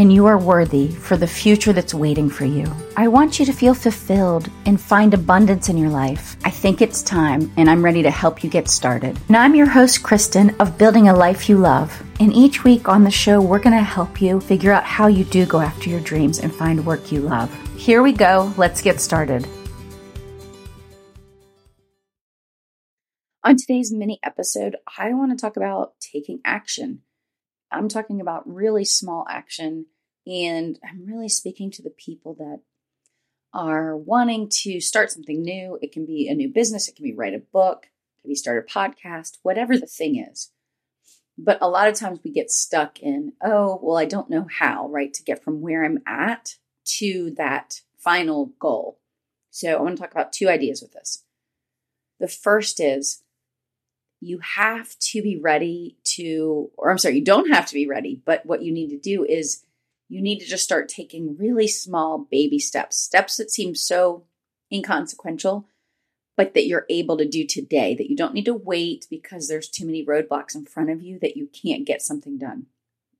and you are worthy for the future that's waiting for you. I want you to feel fulfilled and find abundance in your life. I think it's time, and I'm ready to help you get started. Now, I'm your host, Kristen, of Building a Life You Love. And each week on the show, we're going to help you figure out how you do go after your dreams and find work you love. Here we go. Let's get started. On today's mini episode, I want to talk about taking action. I'm talking about really small action, and I'm really speaking to the people that are wanting to start something new. It can be a new business, it can be write a book, it can be start a podcast, whatever the thing is. But a lot of times we get stuck in, oh, well, I don't know how, right, to get from where I'm at to that final goal. So I want to talk about two ideas with this. The first is you have to be ready to, or I'm sorry, you don't have to be ready, but what you need to do is you need to just start taking really small baby steps, steps that seem so inconsequential, but that you're able to do today, that you don't need to wait because there's too many roadblocks in front of you that you can't get something done.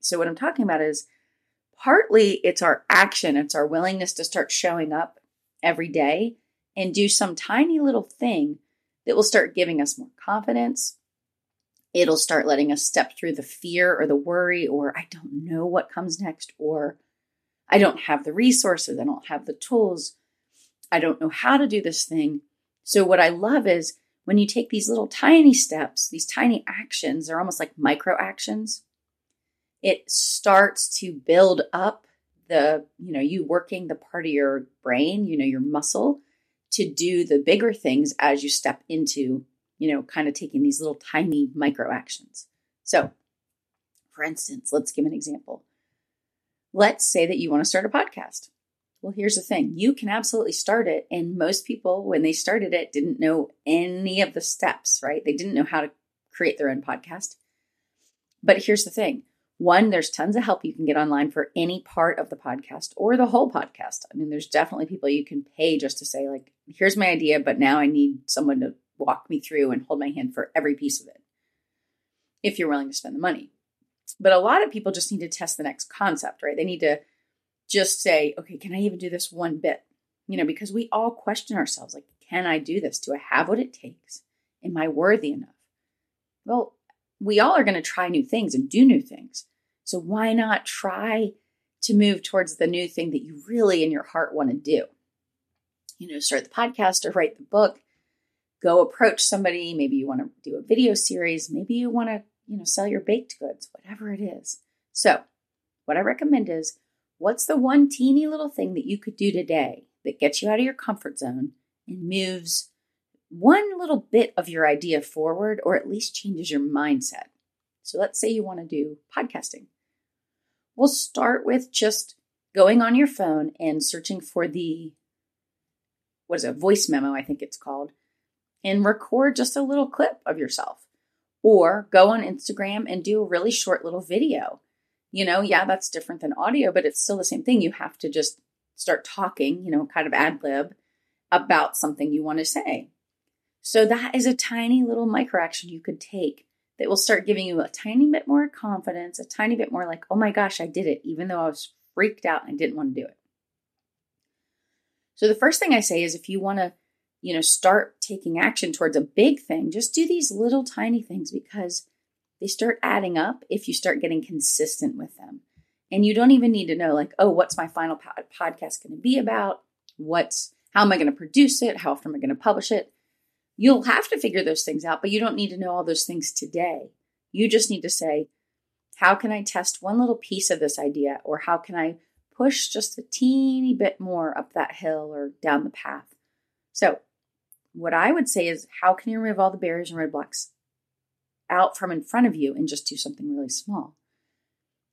So, what I'm talking about is partly it's our action, it's our willingness to start showing up every day and do some tiny little thing that will start giving us more confidence. It'll start letting us step through the fear or the worry, or I don't know what comes next, or I don't have the resources, I don't have the tools, I don't know how to do this thing. So, what I love is when you take these little tiny steps, these tiny actions, they're almost like micro actions. It starts to build up the, you know, you working the part of your brain, you know, your muscle to do the bigger things as you step into, you know, kind of taking these little tiny micro actions. So, for instance, let's give an example. Let's say that you want to start a podcast. Well, here's the thing you can absolutely start it. And most people, when they started it, didn't know any of the steps, right? They didn't know how to create their own podcast. But here's the thing one, there's tons of help you can get online for any part of the podcast or the whole podcast. I mean, there's definitely people you can pay just to say, like, here's my idea, but now I need someone to walk me through and hold my hand for every piece of it if you're willing to spend the money. But a lot of people just need to test the next concept, right? They need to just say, okay, can I even do this one bit? You know, because we all question ourselves like, can I do this? Do I have what it takes? Am I worthy enough? Well, we all are going to try new things and do new things. So why not try to move towards the new thing that you really in your heart want to do? You know, start the podcast or write the book, go approach somebody. Maybe you want to do a video series. Maybe you want to, you know, sell your baked goods, whatever it is. So, what I recommend is what's the one teeny little thing that you could do today that gets you out of your comfort zone and moves one little bit of your idea forward or at least changes your mindset. So let's say you want to do podcasting. We'll start with just going on your phone and searching for the what is it, voice memo, I think it's called, and record just a little clip of yourself. Or go on Instagram and do a really short little video. You know, yeah, that's different than audio, but it's still the same thing. You have to just start talking, you know, kind of ad lib about something you want to say. So that is a tiny little micro action you could take that will start giving you a tiny bit more confidence, a tiny bit more like, oh my gosh, I did it, even though I was freaked out and didn't want to do it. So the first thing I say is if you want to, you know, start taking action towards a big thing, just do these little tiny things because they start adding up if you start getting consistent with them. And you don't even need to know like, oh, what's my final podcast going to be about? What's how am I going to produce it? How often am I going to publish it? You'll have to figure those things out, but you don't need to know all those things today. You just need to say, how can I test one little piece of this idea? Or how can I push just a teeny bit more up that hill or down the path? So, what I would say is, how can you remove all the barriers and roadblocks out from in front of you and just do something really small?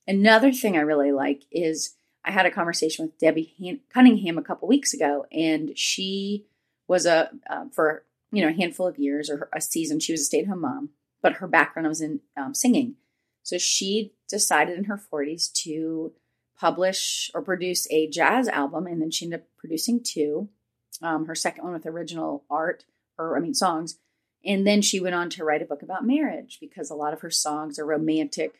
Another thing I really like is I had a conversation with Debbie Cunningham a couple weeks ago, and she was a uh, for you know, a handful of years or a season. She was a stay at home mom, but her background was in um, singing. So she decided in her 40s to publish or produce a jazz album, and then she ended up producing two. Um, her second one with original art, or I mean, songs. And then she went on to write a book about marriage because a lot of her songs are romantic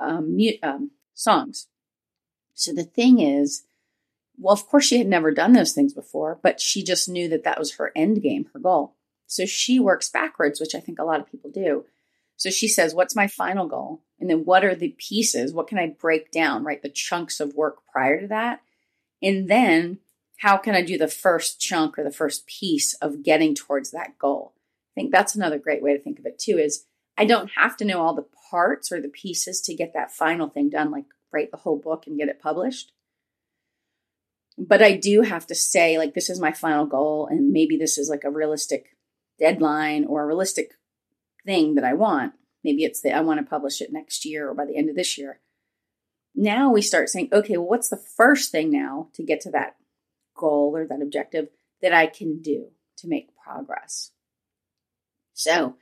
um, um, songs. So the thing is, well, of course, she had never done those things before, but she just knew that that was her end game, her goal. So she works backwards, which I think a lot of people do. So she says, What's my final goal? And then what are the pieces? What can I break down, right? The chunks of work prior to that. And then how can I do the first chunk or the first piece of getting towards that goal? I think that's another great way to think of it too is I don't have to know all the parts or the pieces to get that final thing done, like write the whole book and get it published. But I do have to say, like, this is my final goal, and maybe this is like a realistic deadline or a realistic thing that I want. Maybe it's that I want to publish it next year or by the end of this year. Now we start saying, okay, well, what's the first thing now to get to that goal or that objective that I can do to make progress? So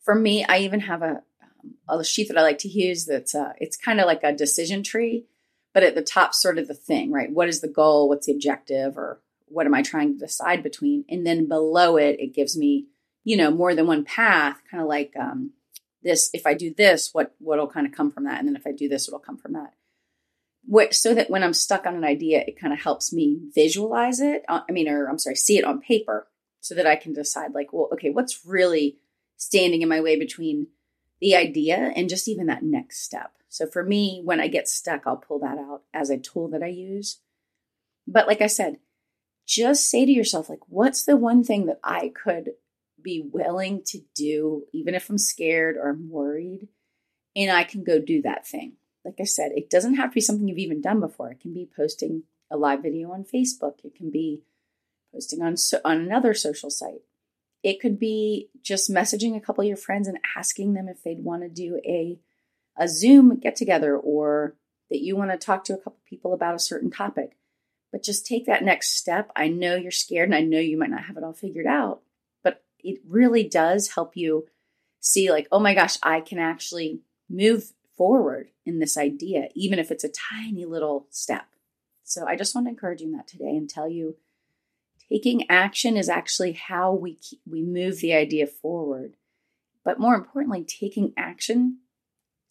for me, I even have a, um, a sheet that I like to use that's uh, it's kind of like a decision tree, but at the top, sort of the thing, right? What is the goal? What's the objective? Or what am I trying to decide between? And then below it, it gives me you know, more than one path, kind of like um, this. If I do this, what what'll kind of come from that, and then if I do this, what'll come from that. So that when I'm stuck on an idea, it kind of helps me visualize it. Uh, I mean, or I'm sorry, see it on paper, so that I can decide, like, well, okay, what's really standing in my way between the idea and just even that next step. So for me, when I get stuck, I'll pull that out as a tool that I use. But like I said, just say to yourself, like, what's the one thing that I could be willing to do, even if I'm scared or I'm worried, and I can go do that thing. Like I said, it doesn't have to be something you've even done before. It can be posting a live video on Facebook. It can be posting on so, on another social site. It could be just messaging a couple of your friends and asking them if they'd want to do a a Zoom get together or that you want to talk to a couple people about a certain topic. But just take that next step. I know you're scared and I know you might not have it all figured out, but it really does help you see, like, oh my gosh, I can actually move forward in this idea, even if it's a tiny little step. So I just want to encourage you in that today and tell you taking action is actually how we keep, we move the idea forward. But more importantly, taking action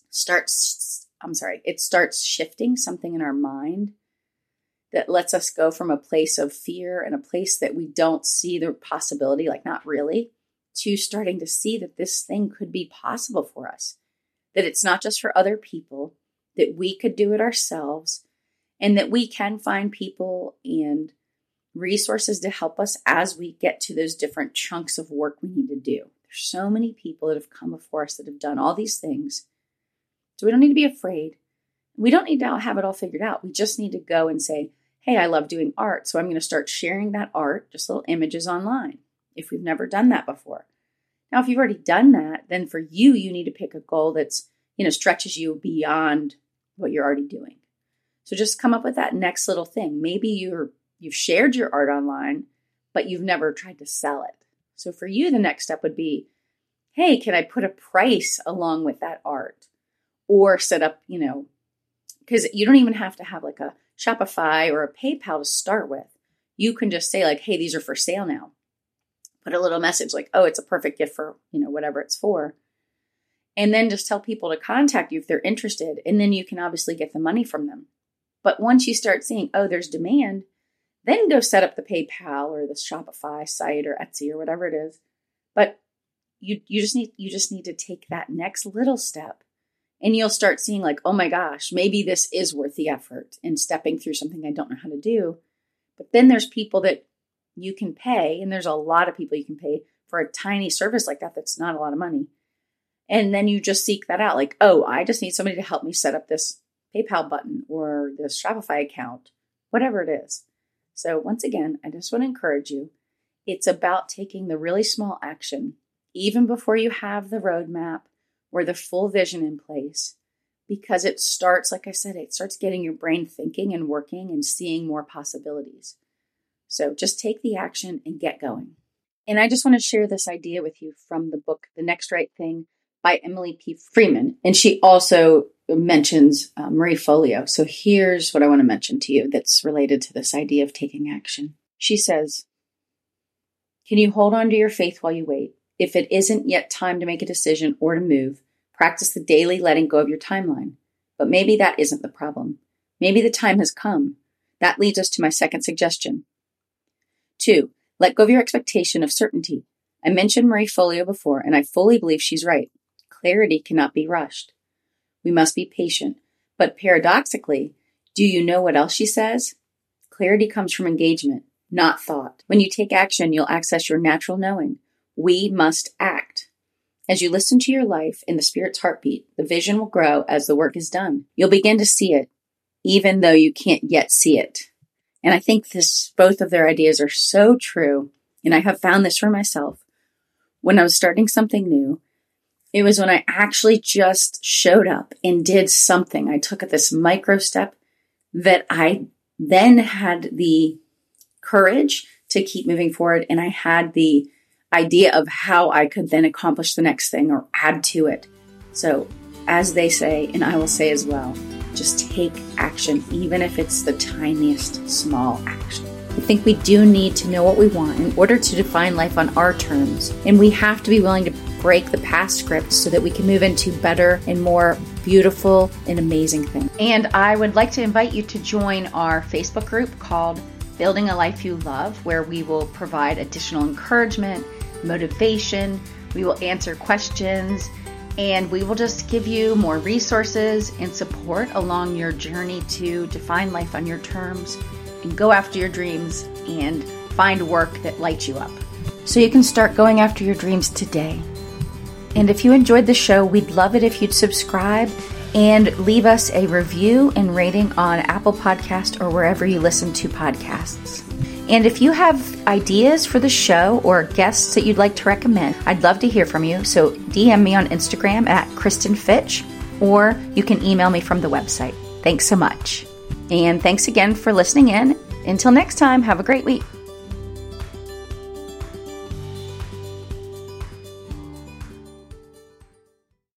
starts I'm sorry, it starts shifting something in our mind that lets us go from a place of fear and a place that we don't see the possibility, like not really, to starting to see that this thing could be possible for us. That it's not just for other people, that we could do it ourselves, and that we can find people and resources to help us as we get to those different chunks of work we need to do. There's so many people that have come before us that have done all these things. So we don't need to be afraid. We don't need to have it all figured out. We just need to go and say, hey, I love doing art, so I'm going to start sharing that art, just little images online, if we've never done that before. Now, if you've already done that, then for you, you need to pick a goal that's, you know, stretches you beyond what you're already doing. So just come up with that next little thing. Maybe you're you've shared your art online, but you've never tried to sell it. So for you, the next step would be, hey, can I put a price along with that art? Or set up, you know, because you don't even have to have like a Shopify or a PayPal to start with. You can just say, like, hey, these are for sale now. Put a little message like, oh, it's a perfect gift for, you know, whatever it's for. And then just tell people to contact you if they're interested. And then you can obviously get the money from them. But once you start seeing, oh, there's demand, then go set up the PayPal or the Shopify site or Etsy or whatever it is. But you you just need you just need to take that next little step and you'll start seeing, like, oh my gosh, maybe this is worth the effort in stepping through something I don't know how to do. But then there's people that you can pay, and there's a lot of people you can pay for a tiny service like that that's not a lot of money. And then you just seek that out like, oh, I just need somebody to help me set up this PayPal button or this Shopify account, whatever it is. So, once again, I just want to encourage you. It's about taking the really small action, even before you have the roadmap or the full vision in place because it starts, like I said, it starts getting your brain thinking and working and seeing more possibilities. So just take the action and get going. And I just want to share this idea with you from the book, The Next Right Thing by Emily P. Freeman. And she also mentions uh, Marie Forleo. So here's what I want to mention to you that's related to this idea of taking action. She says, Can you hold on to your faith while you wait? If it isn't yet time to make a decision or to move, practice the daily letting go of your timeline. But maybe that isn't the problem. Maybe the time has come. That leads us to my second suggestion. Two, let go of your expectation of certainty. I mentioned Marie Forleo before, and I fully believe she's right. Clarity cannot be rushed. We must be patient. But paradoxically, do you know what else she says? Clarity comes from engagement, not thought. When you take action, you'll access your natural knowing. We must act. As you listen to your life in the Spirit's heartbeat, the vision will grow as the work is done. You'll begin to see it, even though you can't yet see it. And I think this, both of their ideas are so true. And I have found this for myself. When I was starting something new, it was when I actually just showed up and did something. I took this micro step that I then had the courage to keep moving forward. And I had the idea of how I could then accomplish the next thing or add to it. So, as they say, and I will say as well, just take action, even if it's the tiniest small action. I think we do need to know what we want in order to define life on our terms, and we have to be willing to break the past script so that we can move into better and more beautiful and amazing things. And I would like to invite you to join our Facebook group called Building a Life You Love, where we will provide additional encouragement, motivation, we will answer questions, and we will just give you more resources and support along your journey to define life on your terms and go after your dreams and find work that lights you up. So you can start going after your dreams today. And if you enjoyed the show, we'd love it if you'd subscribe and leave us a review and rating on Apple Podcast or wherever you listen to podcasts. And if you have ideas for the show or guests that you'd like to recommend, I'd love to hear from you. So DM me on Instagram at Kristen Fitch, or you can email me from the website. Thanks so much. And thanks again for listening in. Until next time, have a great week.